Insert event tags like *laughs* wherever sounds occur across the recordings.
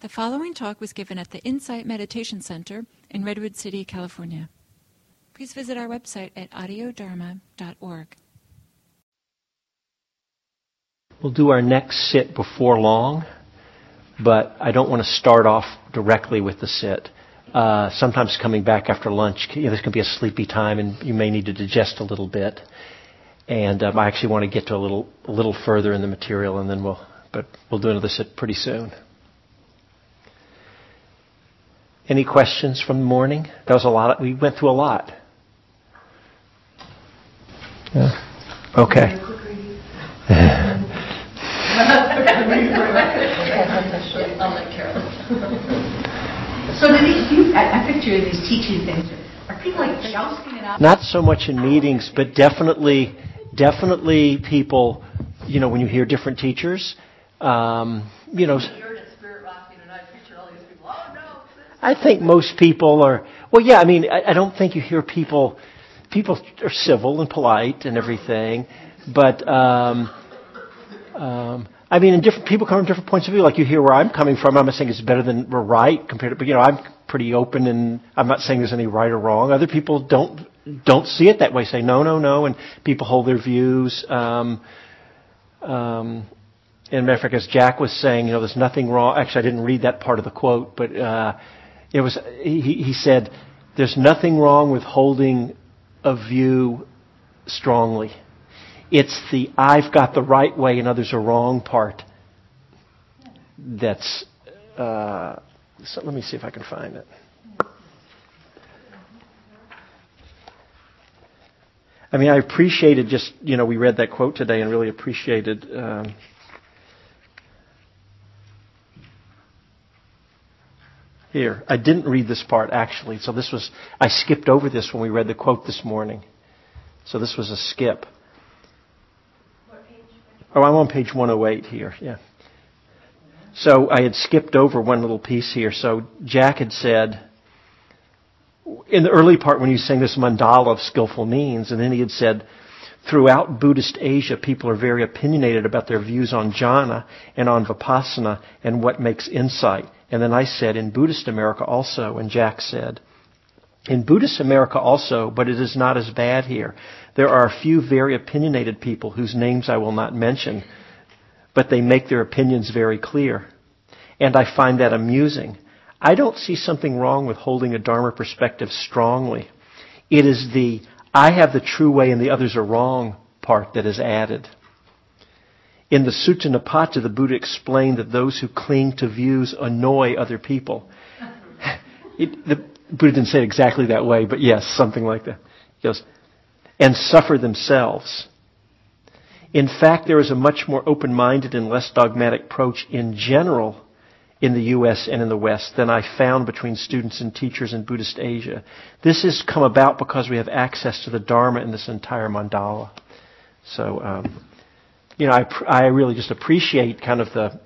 The following talk was given at the Insight Meditation Center in Redwood City, California. Please visit our website at audiodharma.org. We'll do our next sit before long, but I don't want to start off directly with the sit. Uh, sometimes coming back after lunch, you know, this can be a sleepy time, and you may need to digest a little bit. And um, I actually want to get to a little a little further in the material, and then we'll but we'll do another sit pretty soon. Any questions from the morning? That was a lot. We went through a lot. Yeah. Okay. I'll let Carolyn. So do these, you, I, I picture these teaching things, are people like jousting it out? Not so much in meetings, but definitely, definitely people, you know, when you hear different teachers, um, you know. I think most people are, well, yeah, I mean, I, I don't think you hear people, people are civil and polite and everything, but, um, um, I mean, and different people come from different points of view. Like you hear where I'm coming from. I'm not saying it's better than we're right compared to, but you know, I'm pretty open, and I'm not saying there's any right or wrong. Other people don't don't see it that way. Say no, no, no, and people hold their views. Um, um, and matter of fact, as Jack was saying, you know, there's nothing wrong. Actually, I didn't read that part of the quote, but uh, it was he, he said, "There's nothing wrong with holding a view strongly." It's the I've got the right way and others are wrong part that's. Uh, so let me see if I can find it. I mean, I appreciated just, you know, we read that quote today and really appreciated. Um, here, I didn't read this part actually, so this was, I skipped over this when we read the quote this morning. So this was a skip. Oh, I'm on page 108 here, yeah. So I had skipped over one little piece here. So Jack had said, in the early part when he was saying this mandala of skillful means, and then he had said, throughout Buddhist Asia, people are very opinionated about their views on jhana and on vipassana and what makes insight. And then I said, in Buddhist America also, and Jack said, in Buddhist America also, but it is not as bad here. There are a few very opinionated people whose names I will not mention, but they make their opinions very clear. And I find that amusing. I don't see something wrong with holding a Dharma perspective strongly. It is the I have the true way and the others are wrong part that is added. In the Sutta Nipata, the Buddha explained that those who cling to views annoy other people. *laughs* It, the Buddha didn't say it exactly that way, but yes, something like that. He goes, and suffer themselves. In fact, there is a much more open-minded and less dogmatic approach in general in the U.S. and in the West than I found between students and teachers in Buddhist Asia. This has come about because we have access to the Dharma in this entire mandala. So, um, you know, I, I really just appreciate kind of the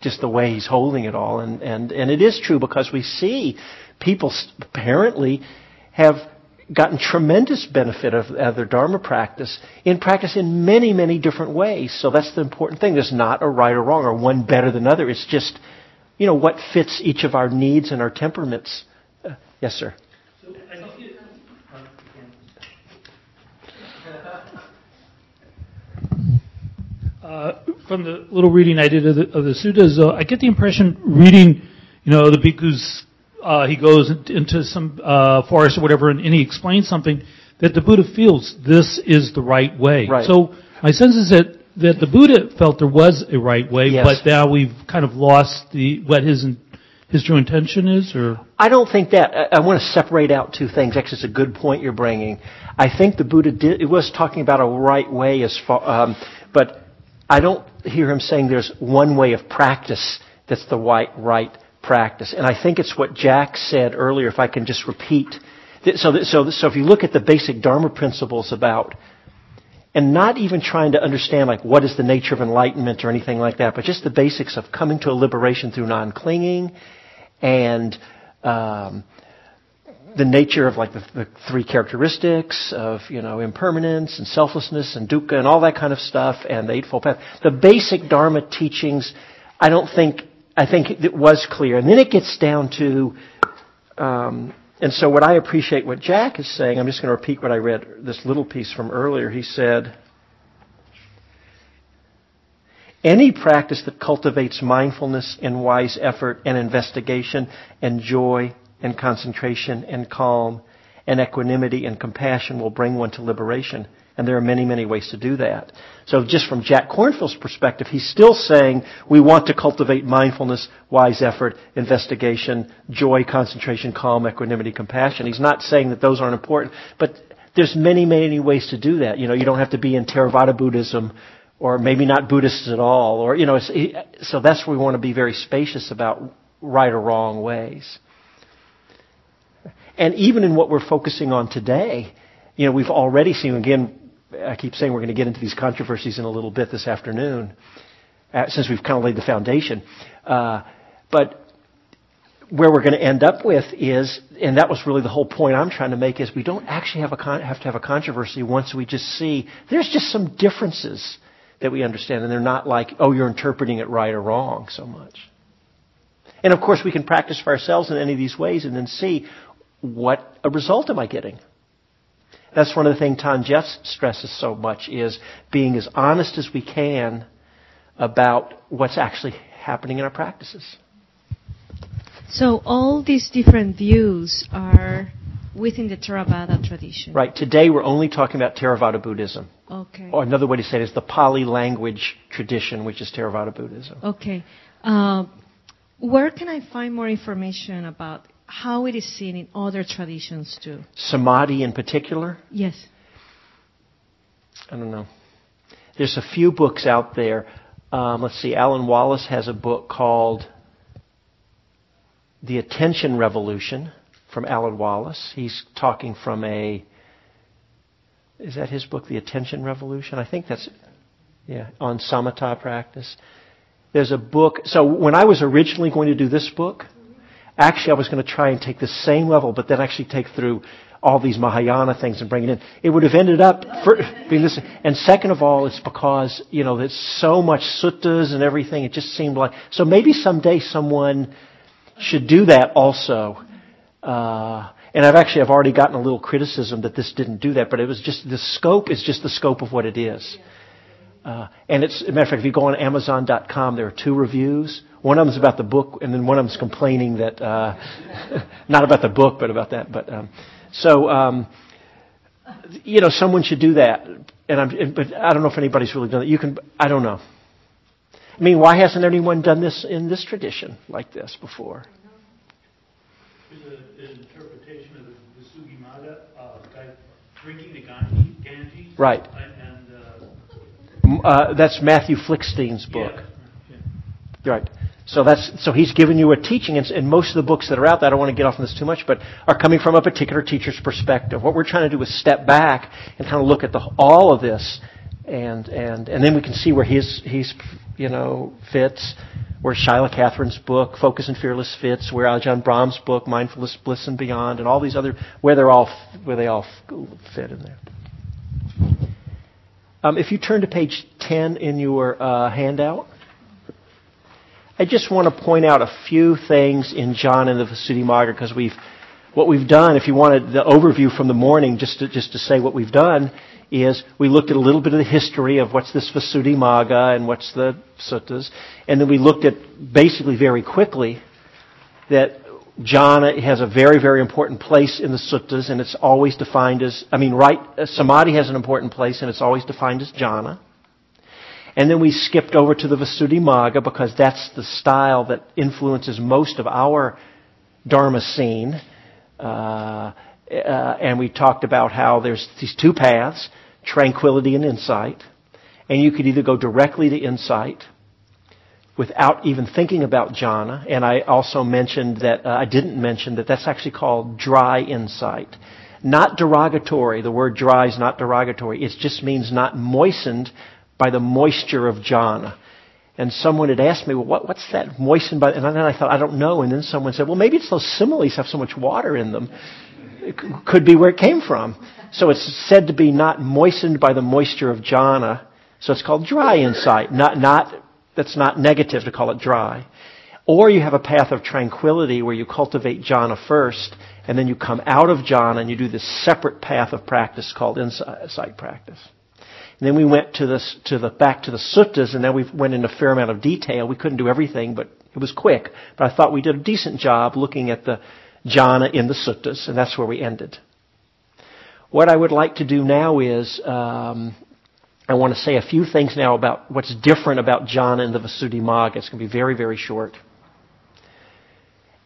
just the way he's holding it all, and and and it is true because we see people apparently have gotten tremendous benefit of, of, their Dharma practice in practice in many, many different ways. So that's the important thing. There's not a right or wrong or one better than other. It's just, you know, what fits each of our needs and our temperaments. Uh, yes, sir. Uh, from the little reading I did of the, of the suttas, uh, I get the impression reading, you know, the bhikkhus uh, he goes into some uh, forest or whatever, and, and, he explains something that the Buddha feels this is the right way. Right. So my sense is that that the Buddha felt there was a right way, yes. but now we've kind of lost the what his his true intention is, or I don't think that. I, I want to separate out two things. Actually, it's a good point you're bringing. I think the Buddha did. It was talking about a right way as far, um, but I don't hear him saying there's one way of practice that's the right right practice. And I think it's what Jack said earlier, if I can just repeat. So, so, so if you look at the basic Dharma principles about, and not even trying to understand like what is the nature of enlightenment or anything like that, but just the basics of coming to a liberation through non-clinging and um, the nature of like the, the, three characteristics of you know impermanence and selflessness and dukkha and all that kind of stuff and the eightfold path. The basic Dharma teachings, I don't think I think it was clear. And then it gets down to, um, and so what I appreciate what Jack is saying, I'm just going to repeat what I read, this little piece from earlier. He said, any practice that cultivates mindfulness and wise effort and investigation and joy and concentration and calm and equanimity and compassion will bring one to liberation. And there are many, many ways to do that. So just from Jack Kornfield's perspective, he's still saying we want to cultivate mindfulness, wise effort, investigation, joy, concentration, calm, equanimity, compassion. He's not saying that those aren't important, but there's many, many ways to do that. You know, you don't have to be in Theravada Buddhism or maybe not Buddhists at all, or, you know, so that's where we want to be very spacious about right or wrong ways. And even in what we're focusing on today, you know, we've already seen, again, I keep saying we're going to get into these controversies in a little bit this afternoon, uh, since we've kind of laid the foundation. Uh, but where we're going to end up with is, and that was really the whole point I'm trying to make, is we don't actually have, con- have to have a controversy once we just see there's just some differences that we understand, and they're not like, oh, you're interpreting it right or wrong so much. And of course, we can practice for ourselves in any of these ways and then see what a result am I getting. That's one of the things Than Geoff stresses so much is being as honest as we can about what's actually happening in our practices. So all these different views are within the Theravada tradition. Right. Today we're only talking about Theravada Buddhism. Okay. Or another way to say it is the Pali language tradition, which is Theravada Buddhism. Okay. Uh, where can I find more information about how it is seen in other traditions too. Samadhi in particular? Yes. I don't know. There's a few books out there. Um, let's see, Alan Wallace has a book called The Attention Revolution from Alan Wallace. He's talking from a. Is that his book, The Attention Revolution? I think that's. Yeah, on samatha practice. There's a book. So when I was originally going to do this book, Actually, I was going to try and take the same level, but then actually take through all these Mahayana things and bring it in. It would have ended up for, being this. And second of all, it's because, you know, there's so much suttas and everything. It just seemed like, so maybe someday someone should do that also. Uh, and I've actually, I've already gotten a little criticism that this didn't do that, but it was just, the scope is just the scope of what it is. Uh, and it's, a matter of fact, if you go on Amazon.com, there are two reviews. One of them is about the book, and then one of them is complaining that, uh, *laughs* not about the book, but about that. But um, so, um, you know, someone should do that. And I'm, but I don't know if anybody's really done it. You can, I don't know. I mean, why hasn't anyone done this in this tradition like this before? There's an interpretation of the Visuddhimagga, uh, drinking the Ganges. Right. And, uh, uh, that's Matthew Flickstein's book. Yeah. Yeah. Right. So that's so he's given you a teaching, and, and, most of the books that are out there, I don't want to get off on this too much, but are coming from a particular teacher's perspective. What we're trying to do is step back and kind of look at the, all of this, and and and then we can see where his he's you know fits, where Shaila Catherine's book, Focus and Fearless fits, where Ajahn Brahm's book, Mindfulness, Bliss and Beyond, and all these other where they're all where they all fit in there. Um, if you turn to page ten in your uh, handout. I just want to point out a few things in jhana and the Visuddhimagga because we've what we've done. If you wanted the overview from the morning, just to, just to say what we've done is we looked at a little bit of the history of what's this Visuddhimagga and what's the suttas, and then we looked at basically very quickly that jhana has a very, very important place in the suttas, and it's always defined as, I mean, right, uh, samadhi has an important place, and it's always defined as jhana. And then we skipped over to the Visuddhimagga because that's the style that influences most of our Dharma scene. Uh, uh, and we talked about how there's these two paths, tranquility and insight. And you could either go directly to insight without even thinking about jhana. And I also mentioned that, uh, I didn't mention that that's actually called dry insight. Not derogatory. The word dry is not derogatory. It just means not moistened by the moisture of jhana. And someone had asked me, well, what, what's that moistened by? And then I thought, I don't know. And then someone said, well, maybe it's those similes have so much water in them. It could be where it came from. So it's said to be not moistened by the moisture of jhana. So it's called dry insight. Not, not, that's not negative to call it dry. Or you have a path of tranquility where you cultivate jhana first, and then you come out of jhana and you do this separate path of practice called insight practice. And then we went to the, to the, back to the suttas, and then we went into a fair amount of detail. We couldn't do everything, but it was quick. But I thought we did a decent job looking at the jhana in the suttas, and that's where we ended. What I would like to do now is, um, I want to say a few things now about what's different about jhana in the Visuddhimagga. It's going to be very, very short.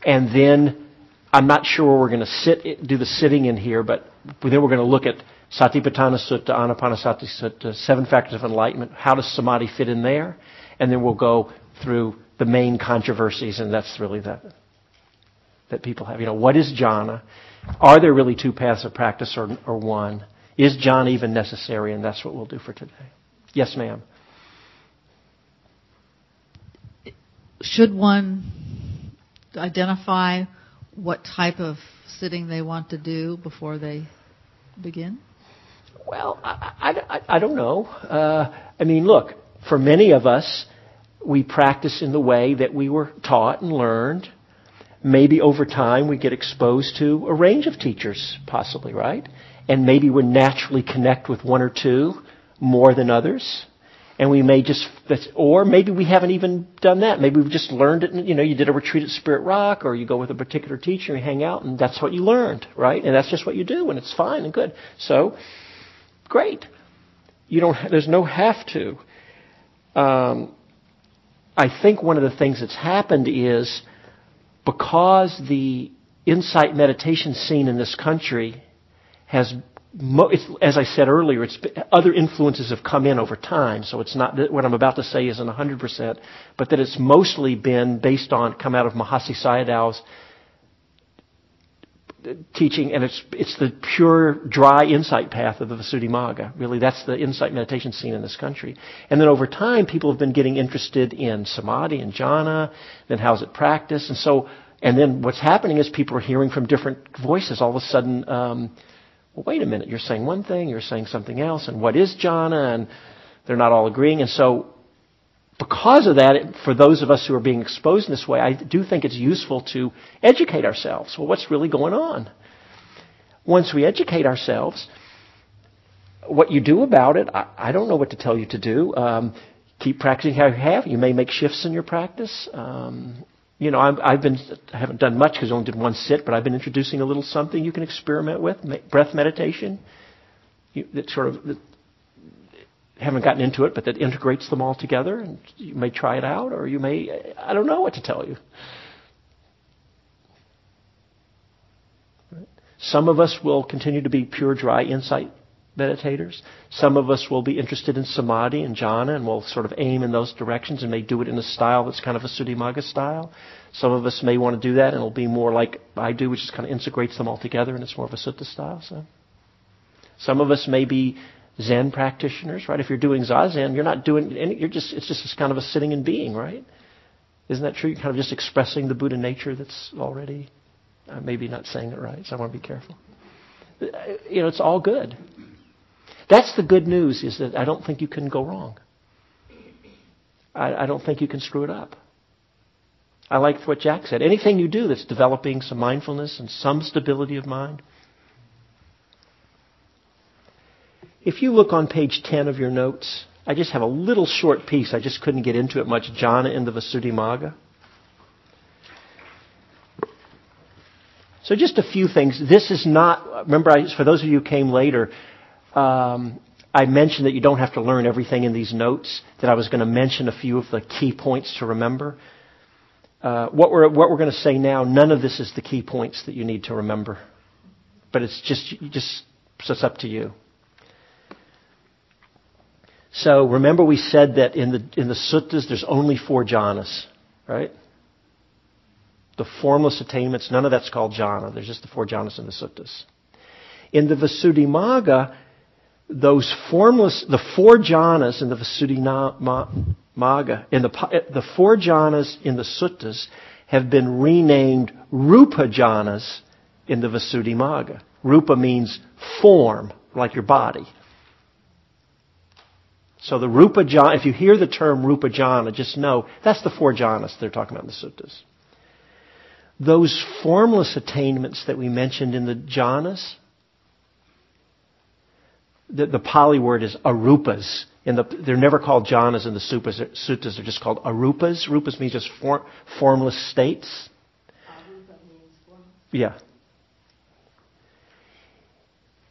And then I'm not sure we're going to sit, do the sitting in here, but then we're going to look at Satipatthana Sutta, Anapanasati Sutta, Seven Factors of Enlightenment. How does samadhi fit in there? And then we'll go through the main controversies, and that's really that that people have. You know, what is jhana? Are there really two paths of practice or, or one? Is jhana even necessary? And that's what we'll do for today. Yes, ma'am. Should one identify what type of sitting they want to do before they begin? Well, I, I, I don't know. Uh, I mean, look, for many of us, we practice in the way that we were taught and learned. Maybe over time we get exposed to a range of teachers, possibly, right? And maybe we naturally connect with one or two more than others. And we may just, or maybe we haven't even done that. Maybe we've just learned it. You know, you did a retreat at Spirit Rock, or you go with a particular teacher and you hang out, and that's what you learned, right? And that's just what you do, and it's fine and good. So, great. You don't. There's no have to. Um, I think one of the things that's happened is because the insight meditation scene in this country has as I said earlier, other influences have come in over time. So it's not that what I'm about to say isn't 100%, but that it's mostly been based on come out of Mahasi Sayadaw's teaching, and it's it's the pure dry insight path of the Visuddhimagga. Really, that's the insight meditation scene in this country. And then over time, people have been getting interested in samadhi and jhana. Then how's it practiced? And so, and then what's happening is people are hearing from different voices. All of a sudden. Um, well, wait a minute, you're saying one thing, you're saying something else, and what is jhana? And they're not all agreeing. And so, because of that, for those of us who are being exposed in this way, I do think it's useful to educate ourselves. Well, what's really going on? Once we educate ourselves, what you do about it, I, I don't know what to tell you to do. Um, keep practicing how you have. You may make shifts in your practice. Um, you know, I've, I've been, I haven't done much because I only did one sit, but I've been introducing a little something you can experiment with, breath meditation. You, that sort of, haven't gotten into it, but that integrates them all together. And you may try it out, or you may, I don't know what to tell you. Some of us will continue to be pure, dry insight meditators. Some of us will be interested in samadhi and jhana and will sort of aim in those directions and may do it in a style that's kind of a Visuddhimagga style. Some of us may want to do that and it'll be more like I do, which just kind of integrates them all together and it's more of a sutta style. So, some of us may be Zen practitioners, right? If you're doing zazen, you're not doing any, you're just it's just kind of a sitting and being, right? Isn't that true? You're kind of just expressing the Buddha nature that's already. Uh, maybe not saying it right, so I want to be careful. You know, it's all good. That's the good news, is that I don't think you can go wrong. I, I don't think you can screw it up. I like what Jack said. Anything you do that's developing some mindfulness and some stability of mind. If you look on page 10 of your notes, I just have a little short piece. I just couldn't get into it much. Jhana in the Visuddhimagga. So just a few things. This is not, remember, I, for those of you who came later, um, I mentioned that you don't have to learn everything in these notes, that I was going to mention a few of the key points to remember. Uh, what we're, what we're going to say now, none of this is the key points that you need to remember. But it's just, just so it's up to you. So remember we said that in the, in the suttas there's only four jhanas, right? The formless attainments, none of that's called jhana. There's just the four jhanas in the suttas. In the Visuddhimagga, those formless, the four jhanas in the Visuddhimagga, in the, the four jhanas in the suttas have been renamed Rupa jhanas in the Visuddhimagga. Rupa means form, like your body. So the Rupa Jhana, if you hear the term Rupa Jhana, just know that's the four jhanas they're talking about in the suttas. Those formless attainments that we mentioned in the jhanas, the, the Pali word is arupas. In the, they're never called jhanas in the suttas. Suttas are just called arupas. Rupas means just form, formless states. Yeah.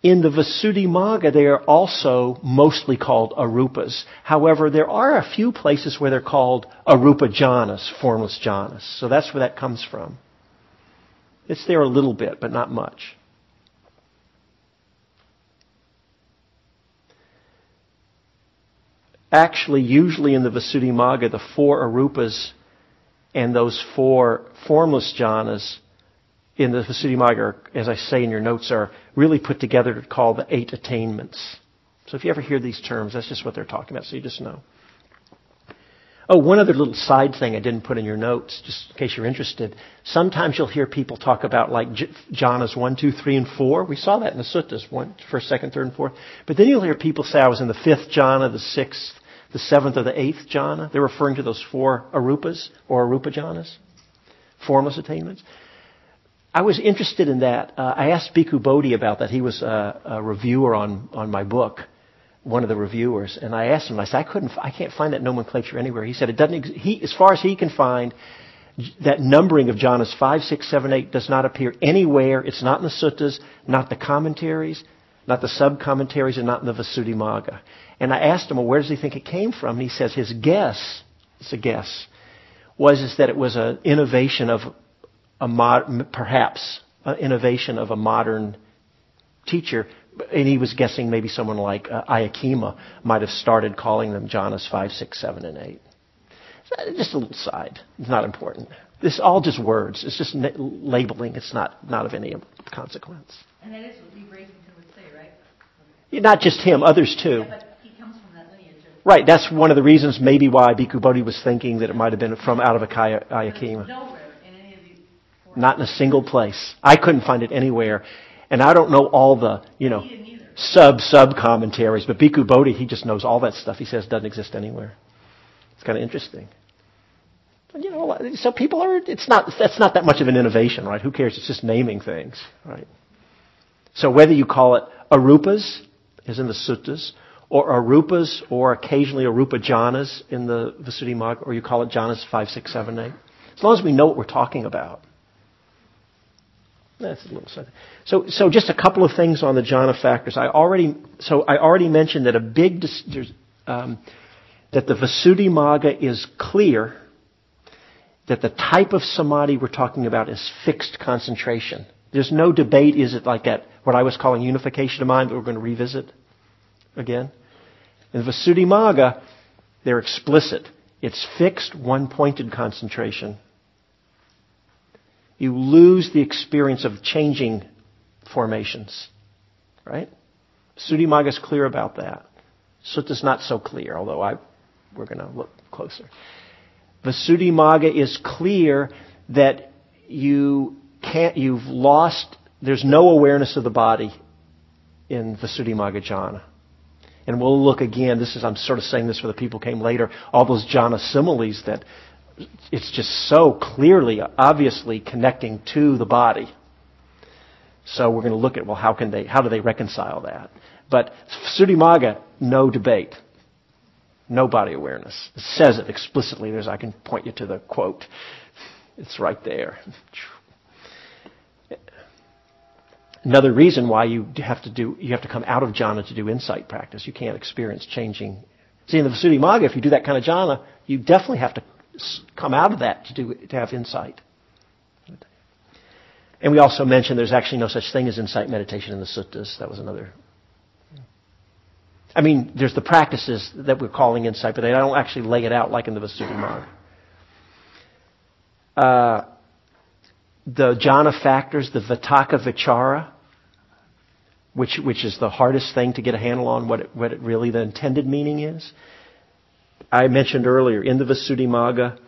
In the Visuddhimagga, they are also mostly called arupas. However, there are a few places where they're called arupa jhanas, formless jhanas. So that's where that comes from. It's there a little bit, but not much. Actually, usually in the Visuddhimagga, the four arupas and those four formless jhanas in the Visuddhimagga, as I say in your notes, are really put together to call the eight attainments. So if you ever hear these terms, that's just what they're talking about, so you just know. Oh, one other little side thing I didn't put in your notes, just in case you're interested. Sometimes you'll hear people talk about like jhanas 1, 2, 3, and 4. We saw that in the suttas, one, first, second, third, and fourth. But then you'll hear people say I was in the fifth jhana, the sixth, the seventh, or the eighth jhana. They're referring to those four arupas or arupa jhanas, formless attainments. I was interested in that. Uh, I asked Bhikkhu Bodhi about that. He was a, a, reviewer on, on my book, one of the reviewers, and I asked him. I said, I couldn't, I can't find that nomenclature anywhere. He said it doesn't. Ex- he, as far as he can find, that numbering of jhanas five, six, seven, eight does not appear anywhere. It's not in the suttas, not the commentaries, not the sub commentaries, and not in the Visuddhimagga. And I asked him, well, where does he think it came from? And he says his guess, it's a guess, was is that it was an innovation of a mod, perhaps an innovation of a modern teacher. And he was guessing maybe someone like uh, might have started calling them jhanas 5, 6, 7, and 8. So just a little side. It's not important. This all just words. It's just labeling. It's not, not of any consequence. And that is what Lee Brasington would say, right? Okay. Not just him, others too. Yeah, but he comes from that lineage. Right, that's one of the reasons maybe why Bhikkhu Bodhi was thinking that it might have been from out of Akaya, Ayya Khema. Not in a single place. I couldn't find it anywhere. And I don't know all the, you know, sub sub commentaries, but Bhikkhu Bodhi, he just knows all that stuff. He says doesn't exist anywhere. It's kind of interesting. you know, so people are, it's not, that's not that much of an innovation, right? Who cares? It's just naming things, right? So whether you call it arupas, as in the suttas, or arupas, or occasionally arupa jhanas in the Visuddhimagga, or you call it jhanas 5, 6, 7, 8. As long as we know what we're talking about. That's a little something. So, so just a couple of things on the jhana factors. I already, so I already mentioned that a big, um, that the Visuddhimagga is clear that the type of samadhi we're talking about is fixed concentration. There's no debate, is it like that, what I was calling unification of mind that we're going to revisit again? In the Visuddhimagga, they're explicit. It's fixed, one-pointed concentration you lose the experience of changing formations. Right? Visuddhimagga is clear about that. Sutta's not so clear, although I, we're going to look closer. Visuddhimagga is clear that you can't, you've lost, there's no awareness of the body in Visuddhimagga jhana. And we'll look again, this is, I'm sort of saying this for the people who came later, all those jhana similes that it's just so clearly, obviously connecting to the body. So we're going to look at well, how can they, how do they reconcile that? But Visuddhimagga, no debate, no body awareness. It says it explicitly. There's, I can point you to the quote. It's right there. Another reason why you have to do, you have to come out of jhana to do insight practice. You can't experience changing. See, in the Visuddhimagga, if you do that kind of jhana, you definitely have to come out of that to, do, to have insight. And we also mentioned there's actually no such thing as insight meditation in the suttas. That was another. I mean, there's the practices that we're calling insight, but they don't actually lay it out like in the Visuddhimagga. Uh, the jhana factors, the Vitakka Vichara, which, which is the hardest thing to get a handle on what it, what it really the intended meaning is. I mentioned earlier in the Visuddhimagga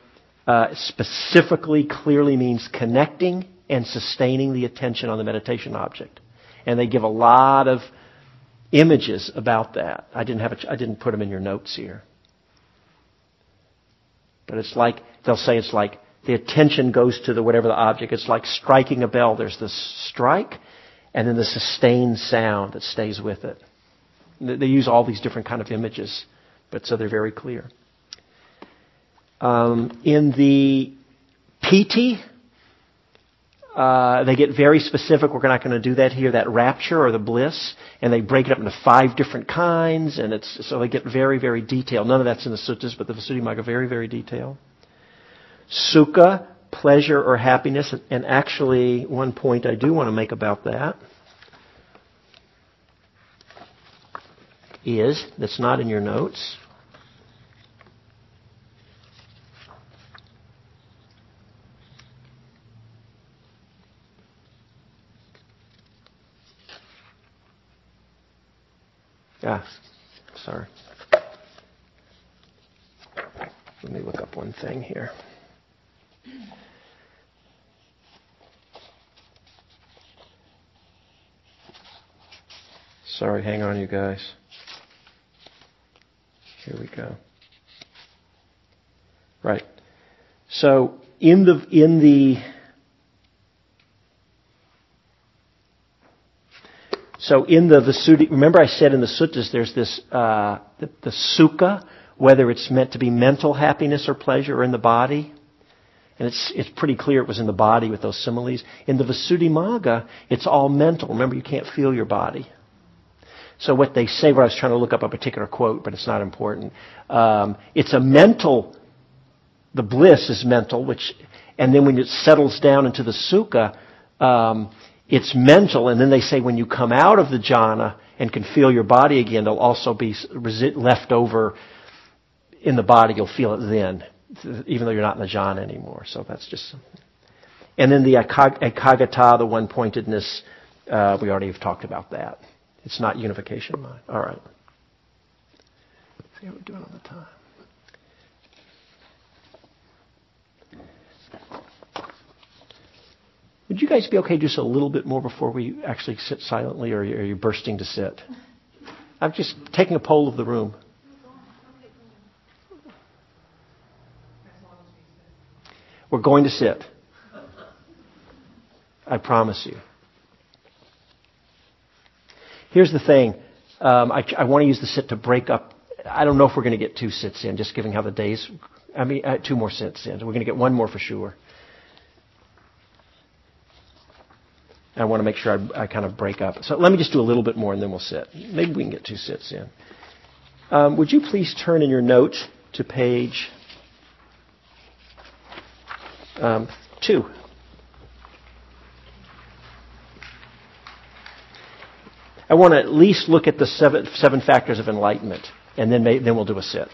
uh, specifically clearly means connecting and sustaining the attention on the meditation object. And they give a lot of images about that. I didn't have a, I didn't put them in your notes here. But it's like, they'll say it's like the attention goes to the whatever the object. It's like striking a bell. There's the strike and then the sustained sound that stays with it. They use all these different kind of images, but so they're very clear. Um, in the piti, uh, they get very specific. We're not going to do that here. That rapture or the bliss, and they break it up into five different kinds, and it's so they get very, very detailed. None of that's in the suttas, but the Visuddhimagga very, very detailed. Sukha, pleasure or happiness, and actually, one point I do want to make about that is that's not in your notes. Ah, sorry. Let me look up one thing here. Sorry, hang on, you guys. Here we go. Right. So in the in the So in the Visuddhi, remember I said in the suttas there's this, uh, the, the sukha, whether it's meant to be mental happiness or pleasure or in the body. And it's, it's pretty clear it was in the body with those similes. In the Visuddhimagga, it's all mental. Remember, you can't feel your body. So what they say, where I was trying to look up a particular quote, but it's not important. Um, it's a mental, the bliss is mental, which, and then when it settles down into the sukha, um, it's mental, and then they say when you come out of the jhana and can feel your body again, there'll also be left over in the body. You'll feel it then, even though you're not in the jhana anymore. So that's just. And then the ekaggata, the one pointedness, uh, we already have talked about that. It's not unification mind. All right. Let's see how we're doing on the time. Would you guys be okay just a little bit more before we actually sit silently, or are you bursting to sit? I'm just taking a poll of the room. We're going to sit. I promise you. Here's the thing. Um, I, I, want to use the sit to break up. I don't know if we're going to get two sits in, just given how the days. I mean, uh, two more sits in. We're going to get one more for sure. I want to make sure I, I, kind of break up. So let me just do a little bit more and then we'll sit. Maybe we can get two sits in. Um, would you please turn in your note to page um, two? I want to at least look at the seven, seven factors of enlightenment, and then, may, then we'll do a sit.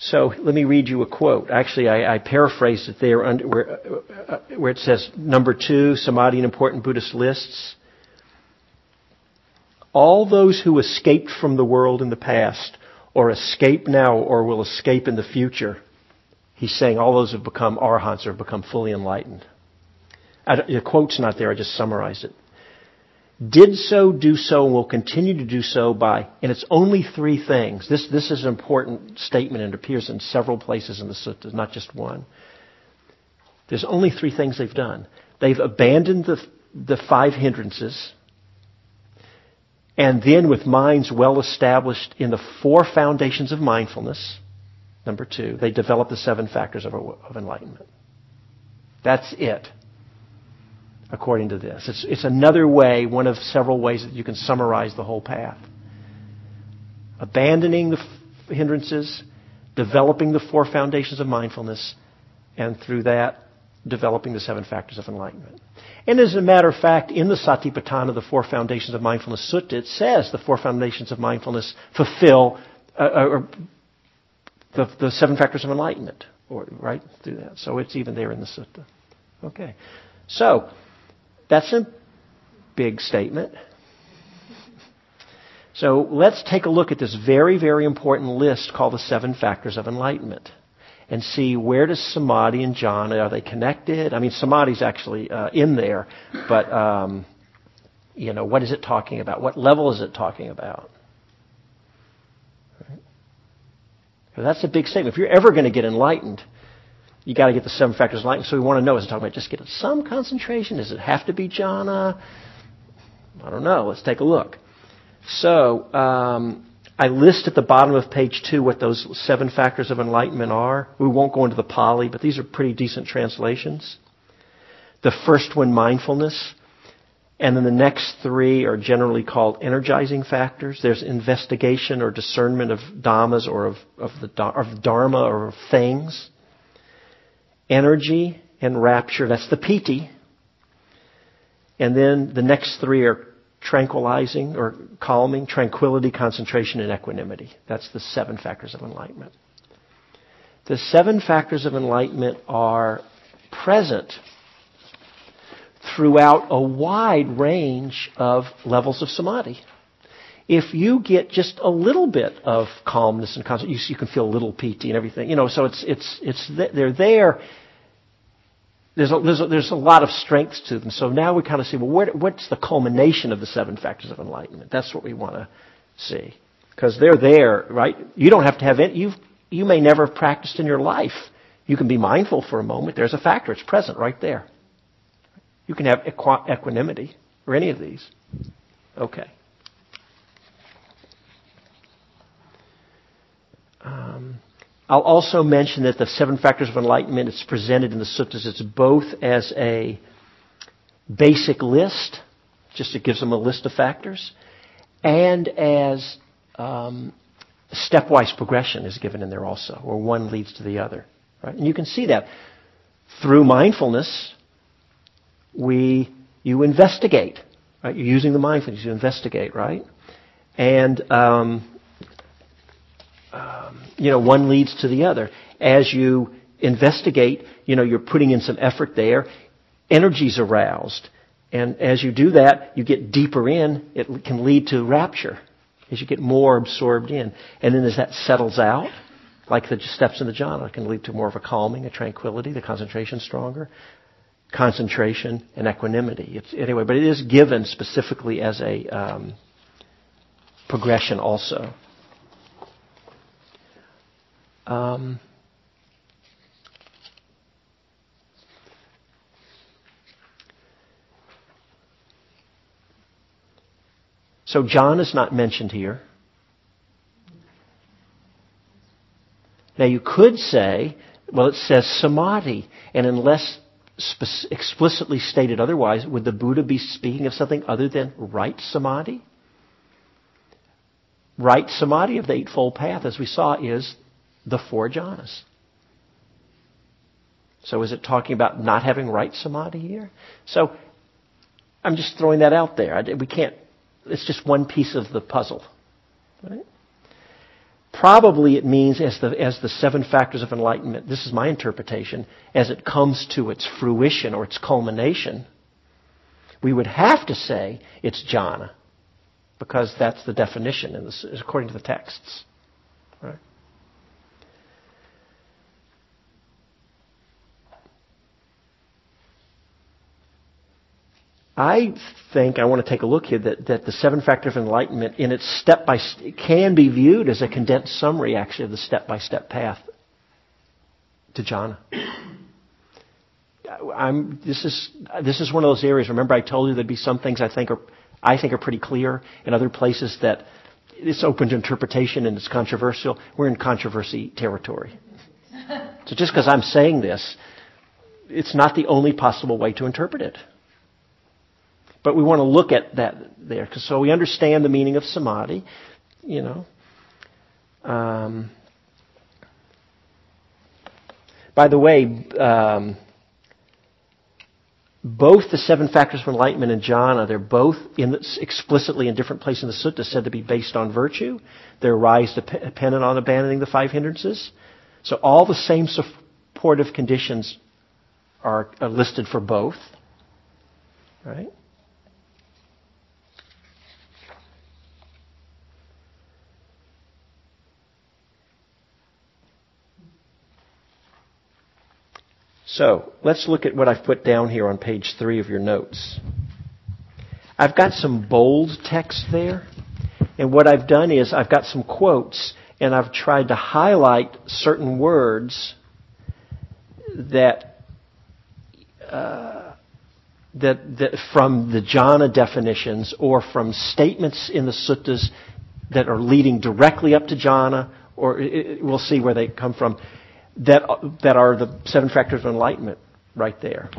So let me read you a quote. Actually, I, I paraphrased it there under, where, uh, uh, where it says, number two, samadhi in important Buddhist lists. All those who escaped from the world in the past, or escape now, or will escape in the future, he's saying all those have become arhants or have become fully enlightened. the quote's not there, I just summarized it did so, do so, and will continue to do so by, and it's only three things. This, this is an important statement and appears in several places in the suttas, not just one. There's only three things they've done. They've abandoned the, the five hindrances, and then with minds well established in the four foundations of mindfulness, number two, they develop the seven factors of, of enlightenment. That's it according to this. It's, it's another way, one of several ways that you can summarize the whole path. Abandoning the hindrances, developing the four foundations of mindfulness, and through that, developing the seven factors of enlightenment. And as a matter of fact, in the Satipatthana, the four foundations of mindfulness sutta, it says the four foundations of mindfulness fulfill uh, uh, the, the seven factors of enlightenment, or, right through that. So it's even there in the sutta. Okay, so that's a big statement. So let's take a look at this very, very important list called the seven factors of enlightenment. And see where does samadhi and jhana are they connected? I mean, samadhi's actually uh, in there, but um, you know, what is it talking about? What level is it talking about? Right? that's a big statement. If you're ever going to get enlightened, you got to get the seven factors of enlightenment. So we want to know: is it talking about just getting some concentration? Does it have to be jhana? I don't know. Let's take a look. So. Um, I list at the bottom of page two what those seven factors of enlightenment are. We won't go into the Pali, but these are pretty decent translations. The first one, mindfulness. And then the next three are generally called energizing factors. There's investigation or discernment of dhammas or of, of the of dharma or of things. Energy and rapture, that's the piti. And then the next three are tranquilizing or calming, tranquility, concentration, and equanimity. That's the seven factors of enlightenment. The seven factors of enlightenment are present throughout a wide range of levels of samadhi. If you get just a little bit of calmness and concentration, you, you can feel a little piti and everything. You know, so it's it's it's they're there there's a, there's, a, there's a lot of strengths to them. So now we kind of see, well, where, what's the culmination of the seven factors of enlightenment? That's what we want to see. Because they're there, right? You don't have to have it. You you may never have practiced in your life. You can be mindful for a moment. There's a factor. It's present right there. You can have equ- equanimity or any of these. Okay. Um, I'll also mention that the seven factors of enlightenment is presented in the suttas. It's both as a basic list, just it gives them a list of factors, and as um, stepwise progression is given in there also, where one leads to the other. Right? And you can see that through mindfulness, we you investigate. Right? You're using the mindfulness you investigate, right? And um, um, you know, one leads to the other. As you investigate, you know, you're putting in some effort there. Energy's aroused. And as you do that, you get deeper in, it can lead to rapture as you get more absorbed in. And then as that settles out, like the steps in the jhana, it can lead to more of a calming, a tranquility, the concentration stronger, concentration and equanimity. It's, anyway, but it is given specifically as a um, progression also. Um, so jhana is not mentioned here. Now you could say, well, it says samadhi, and unless explicitly stated otherwise, would the Buddha be speaking of something other than right samadhi? Right samadhi of the Eightfold Path, as we saw, is the four jhanas. So is it talking about not having right samadhi here? So I'm just throwing that out there. We can't, it's just one piece of the puzzle. Right? Probably it means as the, as the seven factors of enlightenment, this is my interpretation, as it comes to its fruition or its culmination, we would have to say it's jhana, because that's the definition according to the texts. Right? I think I want to take a look here that, that the seven factors of enlightenment in its step by can be viewed as a condensed summary actually of the step by step path to jhana. I'm, this is this is one of those areas. Remember, I told you there'd be some things I think are I think are pretty clear, and other places that it's open to interpretation and it's controversial. We're in controversy territory. so just because I'm saying this, it's not the only possible way to interpret it. But we want to look at that there. So we understand the meaning of samadhi, you know. Um, by the way, um, both the seven factors of enlightenment and jhana, they're both in explicitly in different places in the sutta said to be based on virtue. Their rise dependent on abandoning the five hindrances. So all the same supportive conditions are, are listed for both. Right? So let's look at what I've put down here on page three of your notes. I've got some bold text there, and what I've done is I've got some quotes, and I've tried to highlight certain words that uh, that, that from the jhana definitions or from statements in the suttas that are leading directly up to jhana, or it, we'll see where they come from, that, that are the seven factors of enlightenment right there.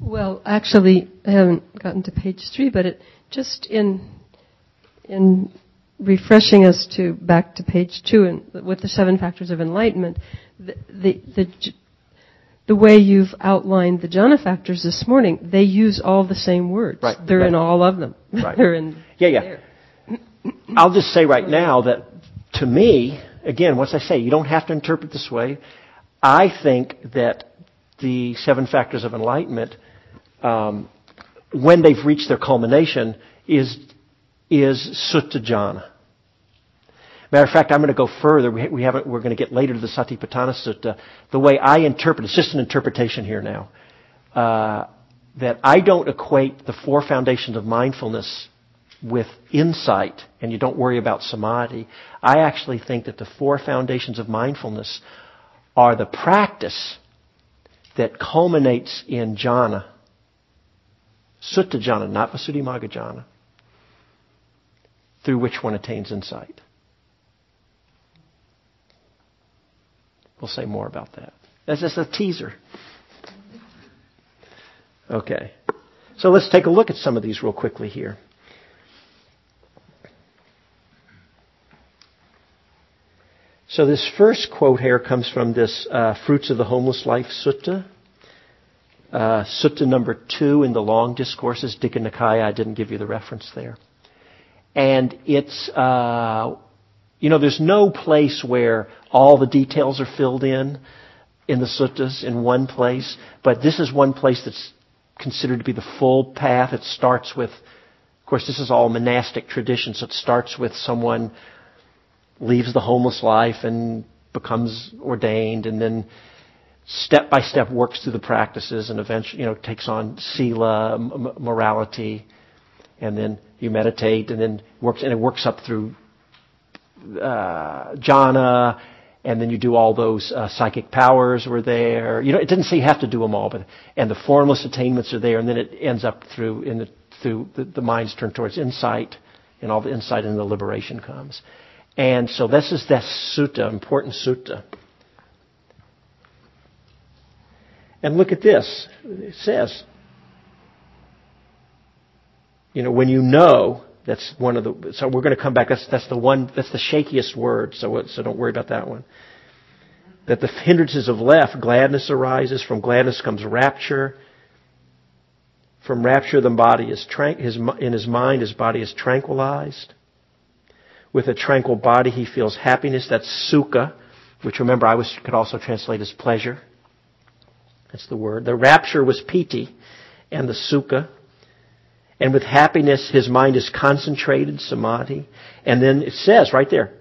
Well, actually, I haven't gotten to page three, but it just in in refreshing us to back to page two and with the seven factors of enlightenment, the the, the the way you've outlined the jhana factors this morning, they use all the same words. Right. They're right. in all of them. Right. *laughs* They're in. Yeah, yeah. There. I'll just say right now that to me, again, once I say, you don't have to interpret this way. I think that the seven factors of enlightenment, um, when they've reached their culmination, is is sutta jhana. Matter of fact, I'm going to go further. We, we haven't, we're going to get later to the Satipatthana Sutta. The way I interpret, it's just an interpretation here now, uh, that I don't equate the four foundations of mindfulness with insight, and you don't worry about samadhi. I actually think that the four foundations of mindfulness are the practice that culminates in jhana, sutta jhana, not visuddhimagga jhana, through which one attains insight. We'll say more about that. That's just a teaser. Okay. So let's take a look at some of these real quickly here. So this first quote here comes from this uh, Fruits of the Homeless Life Sutta. Uh, sutta number two in the long discourses, Digha Nikaya. I didn't give you the reference there. And it's, uh, you know, there's no place where all the details are filled in in the suttas in one place, but this is one place that's considered to be the full path. It starts with, of course, this is all monastic tradition, so it starts with someone leaves the homeless life and becomes ordained, and then step by step works through the practices, and eventually, you know, takes on sila, m- morality, and then you meditate, and then works, and it works up through uh, jhana, and then you do all those uh, psychic powers were there. You know, it didn't say you have to do them all, but and the formless attainments are there, and then it ends up through in the through the, the mind's turned towards insight, and all the insight and the liberation comes. And so this is that sutta, important sutta. And look at this. It says, you know, when you know that's one of the. So we're going to come back. That's that's the one. That's the shakiest word. So so don't worry about that one. That the hindrances have left. Gladness arises. From gladness comes rapture. From rapture, the body is tran- his, in his mind. His body is tranquilized. With a tranquil body, he feels happiness. That's sukha, which remember I was could also translate as pleasure. That's the word. The rapture was piti, and the sukha and with happiness, his mind is concentrated, samadhi. And then it says right there,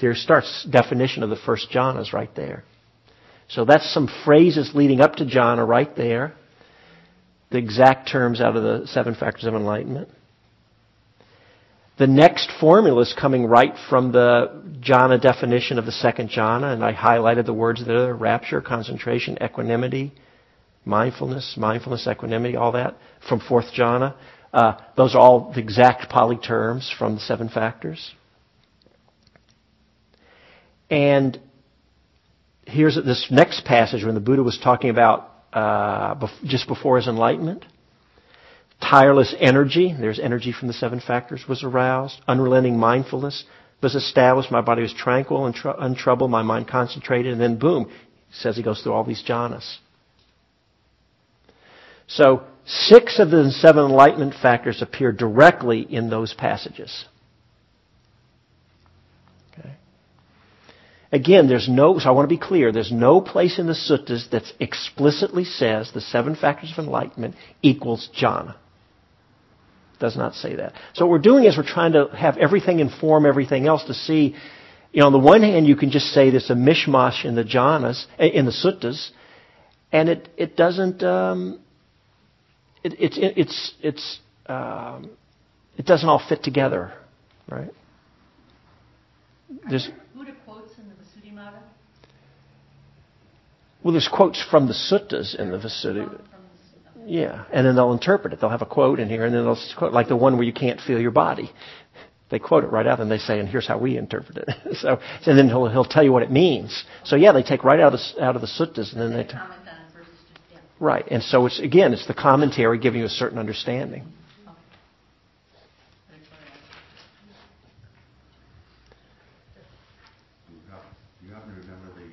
there starts definition of the first jhanas right there. So that's some phrases leading up to jhana right there. The exact terms out of the seven factors of enlightenment. The next formula is coming right from the jhana definition of the second jhana, and I highlighted the words there rapture, concentration, equanimity, mindfulness, mindfulness, equanimity, all that from fourth jhana. Uh, those are all the exact Pali terms from the seven factors. And here's this next passage when the Buddha was talking about uh, just before his enlightenment. Tireless energy, there's energy from the seven factors, was aroused. Unrelenting mindfulness was established. My body was tranquil and tr- untroubled. My mind concentrated. And then, boom, he says he goes through all these jhanas. So, six of the seven enlightenment factors appear directly in those passages. Okay. Again, there's no, so I want to be clear, there's no place in the suttas that explicitly says the seven factors of enlightenment equals jhana. Does not say that. So what we're doing is we're trying to have everything inform everything else to see you know, on the one hand, you can just say there's a mishmash in the jhanas, eh, in the suttas, and it it doesn't um, it, it's it's it's um, it doesn't all fit together, right? There's Buddha quotes in the Visuddhimagga well, there's quotes from the suttas in the Visuddhi. Yeah, and then they'll interpret it. They'll have a quote in here, and then they'll quote like the one where you can't feel your body. They quote it right out, and they say, "And here's how we interpret it." *laughs* so, and then he'll he'll tell you what it means. So yeah, they take right out of the, out of the suttas, and then they. T- comment on it versus just, yeah. right, and so it's again, it's the commentary giving you a certain understanding. Do you happen, do you happen to remember the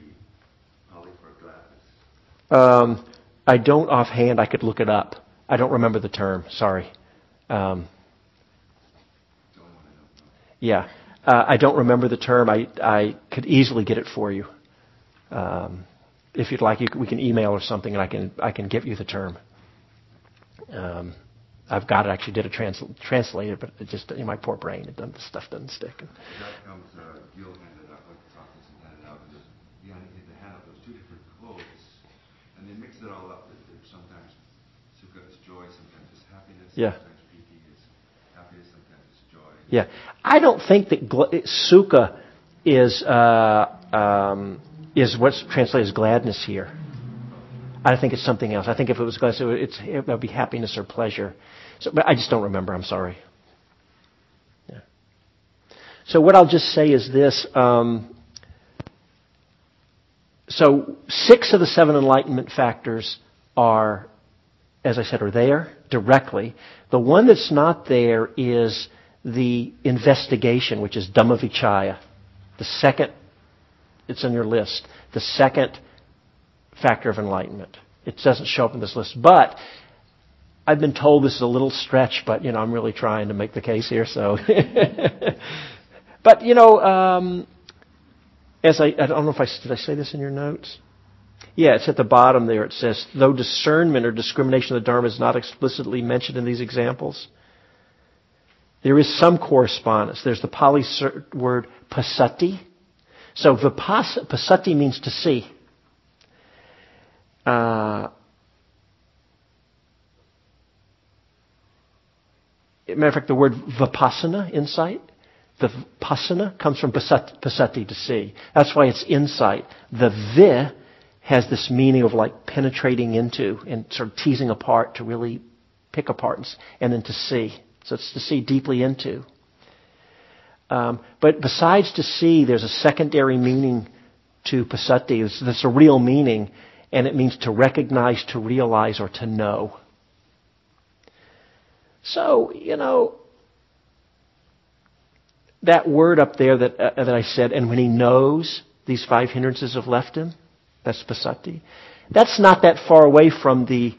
Pali for gladness? Um, I don't offhand. I could look it up. I don't remember the term. Sorry. Um, yeah, uh, I don't remember the term. I I could easily get it for you. Um, if you'd like, you, we can email or something, and I can I can give you the term. Um, I've got it. I actually did a trans, translate it, but it just in my poor brain, it doesn't, the stuff doesn't stick. That comes, uh, Gil handed out, like the talkers and handed out, and there's, behind the handout, there's two different quotes, and they mix it all up. There's sometimes sukha is joy, sometimes it's happiness, Yeah. Yeah, I don't think that gl- sukha is uh, um, is what's translated as gladness here. I think it's something else. I think if it was gladness, it would, it would be happiness or pleasure. So, but I just don't remember. I'm sorry. Yeah. So what I'll just say is this. Um, so six of the seven enlightenment factors are, as I said, are there directly. The one that's not there is the investigation, which is Dhammavichaya. The second, it's on your list, the second factor of enlightenment. It doesn't show up in this list, but I've been told this is a little stretch, but you know I'm really trying to make the case here. So, *laughs* but you know, um, as I I don't know if I did I say this in your notes. Yeah, it's at the bottom there. It says, though discernment or discrimination of the Dharma is not explicitly mentioned in these examples, there is some correspondence. There's the Pali word passati. So vipas- passati means to see. Uh, matter of fact, the word vipassana, insight, the passana comes from passati, to see. That's why it's insight. The vi has this meaning of like penetrating into and sort of teasing apart to really pick apart and, then to see. So it's to see deeply into. Um, but besides to see, there's a secondary meaning to passati. It's, that's a real meaning, and it means to recognize, to realize, or to know. So, you know, that word up there that, uh, that I said, and when he knows these five hindrances have left him, that's passati. That's not that far away from the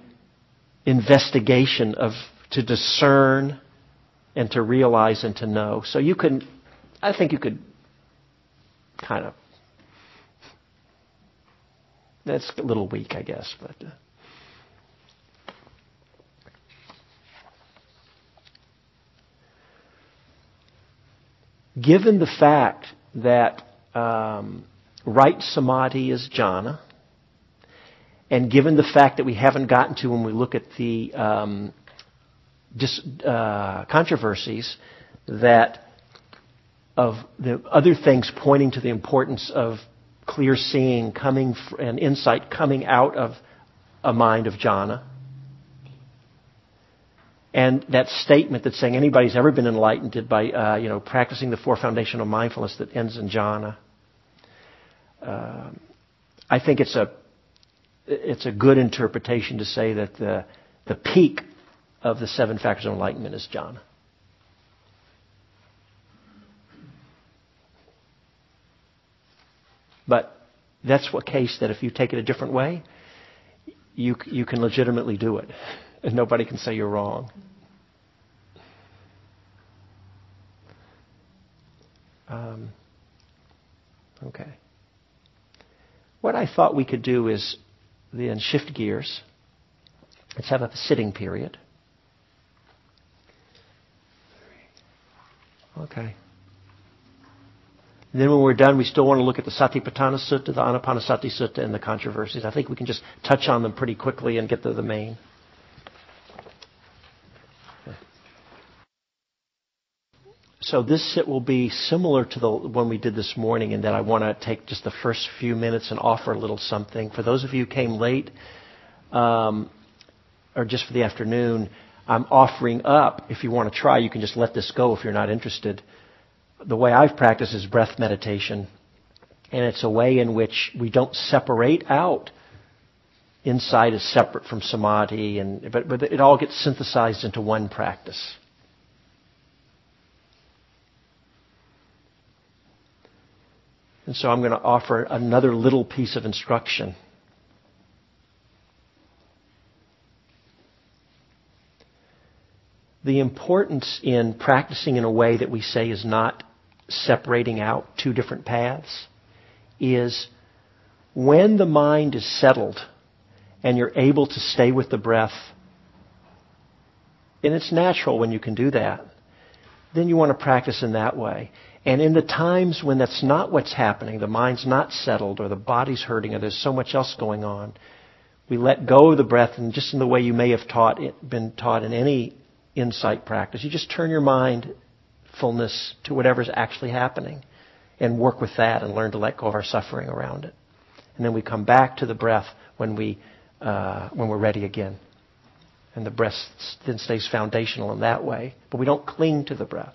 investigation of to discern and to realize and to know. So you can, I think you could kind of, that's a little weak, I guess, but. Uh, given the fact that um, right samadhi is jhana, and given the fact that we haven't gotten to when we look at the um, dis, uh, controversies that of the other things pointing to the importance of clear seeing coming f- and insight coming out of a mind of jhana. And that statement that's saying anybody's ever been enlightened by uh, you know practicing the four foundational mindfulness that ends in jhana. Um, I think it's a it's a good interpretation to say that the the peak of the seven factors of enlightenment is jhana. But that's what case that if you take it a different way, you you can legitimately do it, *laughs* and nobody can say you're wrong. Um, okay. What I thought we could do is then shift gears. Let's have a sitting period. Okay. And then when we're done, we still want to look at the Satipatthana Sutta, the Anapanasati Sutta, and the controversies. I think we can just touch on them pretty quickly and get to the main. So this sit will be similar to the one we did this morning in that I want to take just the first few minutes and offer a little something. For those of you who came late, um, or just for the afternoon, I'm offering up, if you want to try, you can just let this go if you're not interested. The way I've practiced is breath meditation. And it's a way in which we don't separate out insight is separate from samadhi, and, but, but it all gets synthesized into one practice. And so I'm going to offer another little piece of instruction. The importance in practicing in a way that we say is not separating out two different paths is when the mind is settled and you're able to stay with the breath, and it's natural when you can do that, then you want to practice in that way. And in the times when that's not what's happening, the mind's not settled or the body's hurting or there's so much else going on, we let go of the breath and just in the way you may have taught it, been taught in any insight practice, you just turn your mindfulness to whatever's actually happening and work with that and learn to let go of our suffering around it. And then we come back to the breath when we uh, when we're ready again. And the breath then stays foundational in that way. But we don't cling to the breath.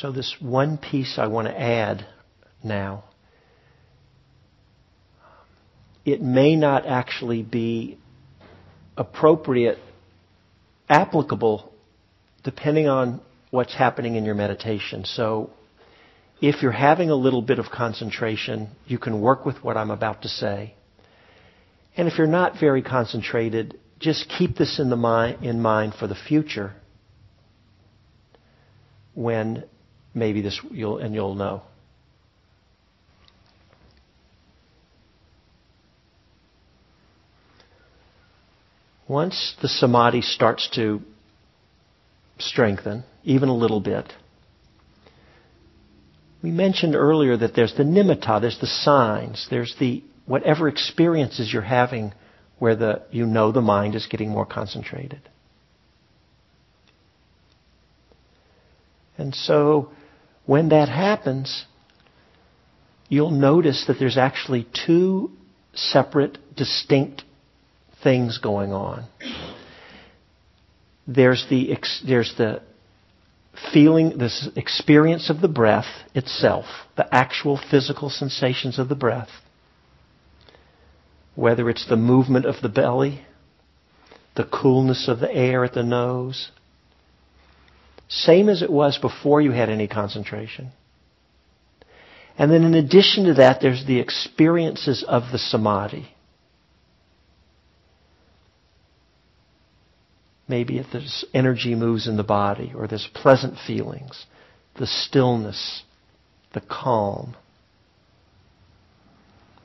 So, this one piece I want to add now, it may not actually be appropriate, applicable, depending on what's happening in your meditation. So, if you're having a little bit of concentration, you can work with what I'm about to say. And if you're not very concentrated, just keep this in, the mind, in mind for the future when maybe this you'll and you'll know. Once the samadhi starts to strengthen, even a little bit, we mentioned earlier that there's the nimitta, there's the signs, there's the whatever experiences you're having where the you know the mind is getting more concentrated. And so when that happens, you'll notice that there's actually two separate, distinct things going on. There's the, there's the feeling, this experience of the breath itself, the actual physical sensations of the breath, whether it's the movement of the belly, the coolness of the air at the nose, same as it was before you had any concentration. And then in addition to that, there's the experiences of the samadhi. Maybe if there's energy moves in the body, or there's pleasant feelings, the stillness, the calm.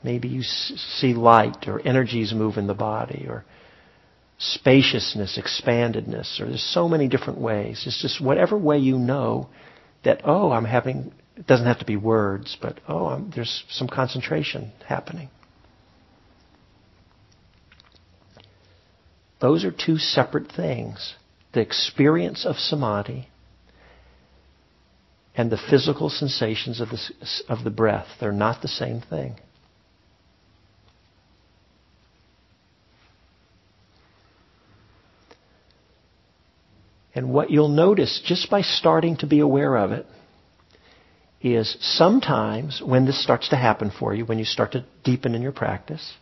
Maybe you see light or energies move in the body, or spaciousness, expandedness, or there's so many different ways. It's just whatever way you know that, oh, I'm having, it doesn't have to be words, but oh, I'm, there's some concentration happening. Those are two separate things. The experience of samadhi and the physical sensations of the, of the breath. They're not the same thing. And what you'll notice just by starting to be aware of it is sometimes when this starts to happen for you, when you start to deepen in your practice,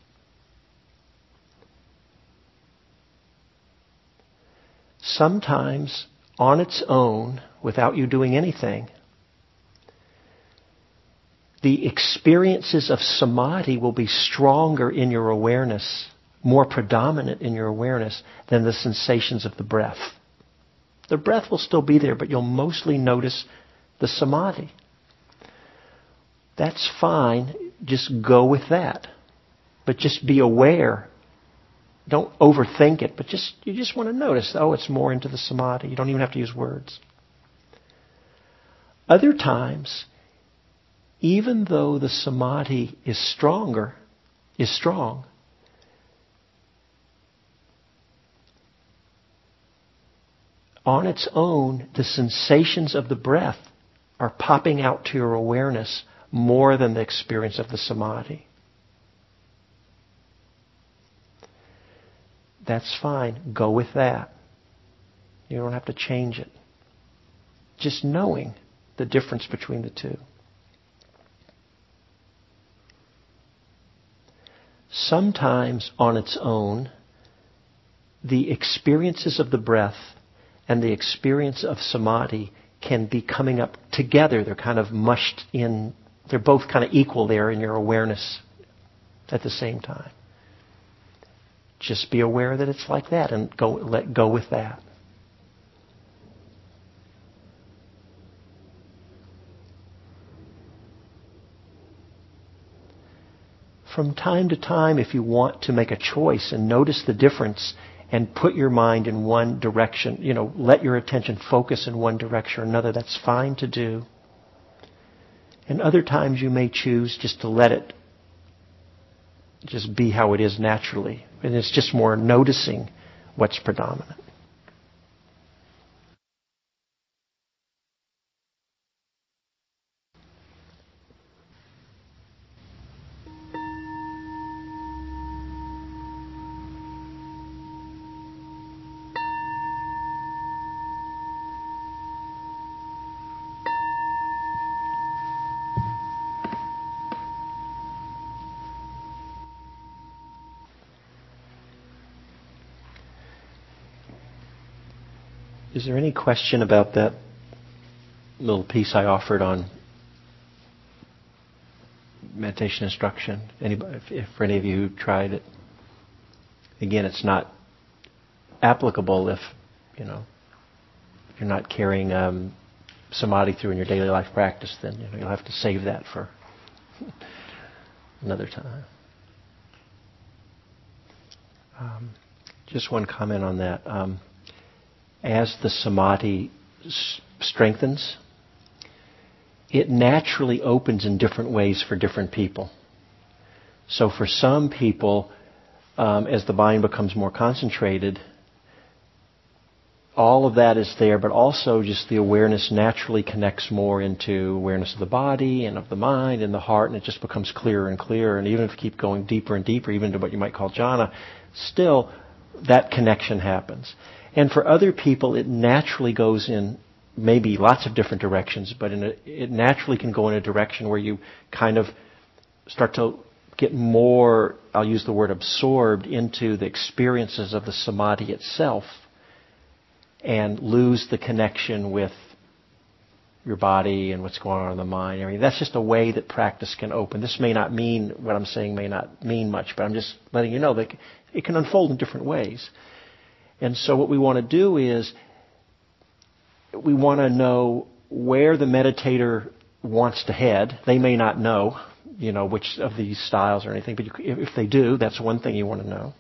sometimes on its own, without you doing anything, the experiences of samadhi will be stronger in your awareness, more predominant in your awareness than the sensations of the breath. The breath will still be there, but you'll mostly notice the samadhi. That's fine. Just go with that. But just be aware. Don't overthink it, but just you just want to notice, oh, it's more into the samadhi. You don't even have to use words. Other times, even though the samadhi is stronger, is strong, on its own, the sensations of the breath are popping out to your awareness more than the experience of the samadhi. That's fine. Go with that. You don't have to change it. Just knowing the difference between the two. Sometimes on its own, the experiences of the breath and the experience of samadhi can be coming up together. They're kind of mushed in, they're both kind of equal there in your awareness at the same time. Just be aware that it's like that and go, let go with that. From time to time, if you want to make a choice and notice the difference and put your mind in one direction, you know, let your attention focus in one direction or another, that's fine to do. And other times you may choose just to let it just be how it is naturally. And it's just more noticing what's predominant. Is there any question about that little piece I offered on meditation instruction? Anybody, if, for any of you who tried it, again, it's not applicable if you know if you're not carrying um, samadhi through in your daily life practice. Then you know, you'll have to save that for another time. Um, just one comment on that. Um, as the samadhi strengthens, it naturally opens in different ways for different people. So for some people, um, as the mind becomes more concentrated, all of that is there, but also just the awareness naturally connects more into awareness of the body and of the mind and the heart, and it just becomes clearer and clearer. And even if you keep going deeper and deeper, even to what you might call jhana, still that connection happens. And for other people, it naturally goes in maybe lots of different directions, but a, it naturally can go in a direction where you kind of start to get more, I'll use the word absorbed into the experiences of the samadhi itself and lose the connection with your body and what's going on in the mind. I mean, that's just a way that practice can open. This may not mean, what I'm saying may not mean much, but I'm just letting you know that it can unfold in different ways. And so what we want to do is we want to know where the meditator wants to head. They may not know, you know, which of these styles or anything, but if they do, that's one thing you want to know.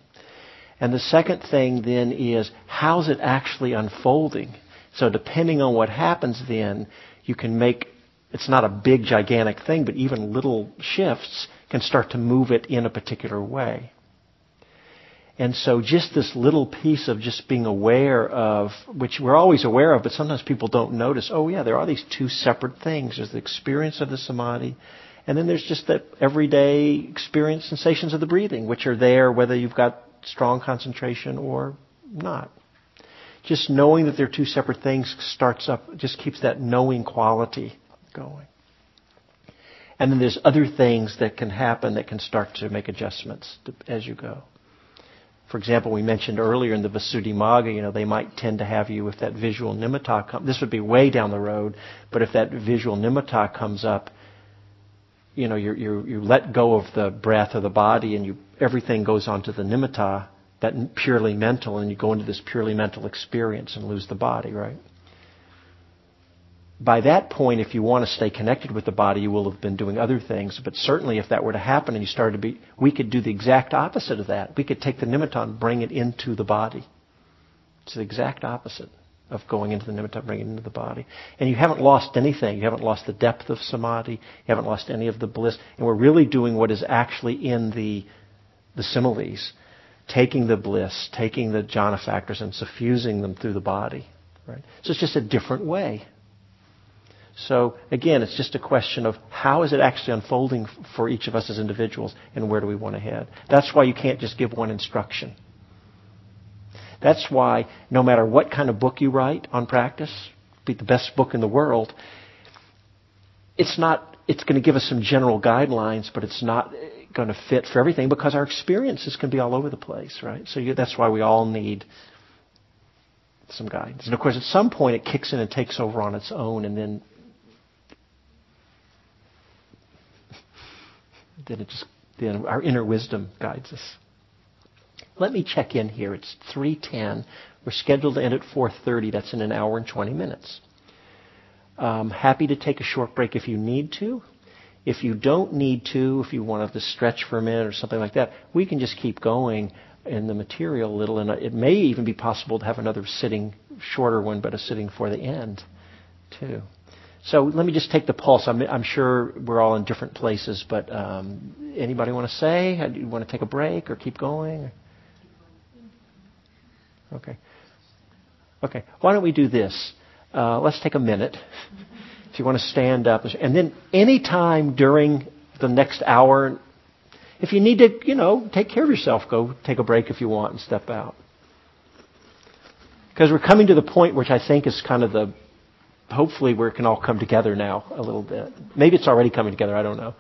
And the second thing then is how's it actually unfolding? So depending on what happens then, you can make it's not a big gigantic thing, but even little shifts can start to move it in a particular way. And so just this little piece of just being aware of, which we're always aware of, but sometimes people don't notice, oh yeah, there are these two separate things. There's the experience of the samadhi, and then there's just that everyday experience sensations of the breathing, which are there whether you've got strong concentration or not. Just knowing that they're two separate things starts up, just keeps that knowing quality going. And then there's other things that can happen that can start to make adjustments as you go. For example, we mentioned earlier in the Visuddhimagga, you know, they might tend to have you if that visual nimitta comes. This would be way down the road, but if that visual nimitta comes up, you know, you you you let go of the breath or the body, and you everything goes onto the nimitta, that purely mental, and you go into this purely mental experience and lose the body, right? By that point, if you want to stay connected with the body, you will have been doing other things. But certainly, if that were to happen and you started to be, we could do the exact opposite of that. We could take the nimitta, bring it into the body. It's the exact opposite of going into the nimitta, bringing it into the body. And you haven't lost anything. You haven't lost the depth of samadhi. You haven't lost any of the bliss. And we're really doing what is actually in the, the similes. Taking the bliss, taking the jhana factors and suffusing them through the body. Right? So it's just a different way. So again, it's just a question of how is it actually unfolding for each of us as individuals and where do we want to head. That's why you can't just give one instruction. That's why no matter what kind of book you write on practice, be the best book in the world, it's not, it's going to give us some general guidelines, but it's not eh, going to fit for everything because our experiences can be all over the place, right? So you, that's why we all need some guidance. And of course, at some point it kicks in and takes over on its own, and then then it just then our inner wisdom guides us. Let me check in here. It's 3:10. We're scheduled to end at 4:30. That's in an hour and 20 minutes. Um, happy to take a short break if you need to. If you don't need to, if you want to stretch for a minute or something like that, we can just keep going in the material a little, and it may even be possible to have another sitting, shorter one, but a sitting for the end, too. So let me just take the pulse. I'm, I'm sure we're all in different places, but um, anybody want to say? Do you want to take a break or keep going? Okay. Okay. Why don't we do this? Uh, let's take a minute. If you want to stand up, and then any time during the next hour, if you need to, you know, take care of yourself, go take a break if you want and step out. Because we're coming to the point which I think is kind of the hopefully we can all come together now a little bit. Maybe it's already coming together, I don't know.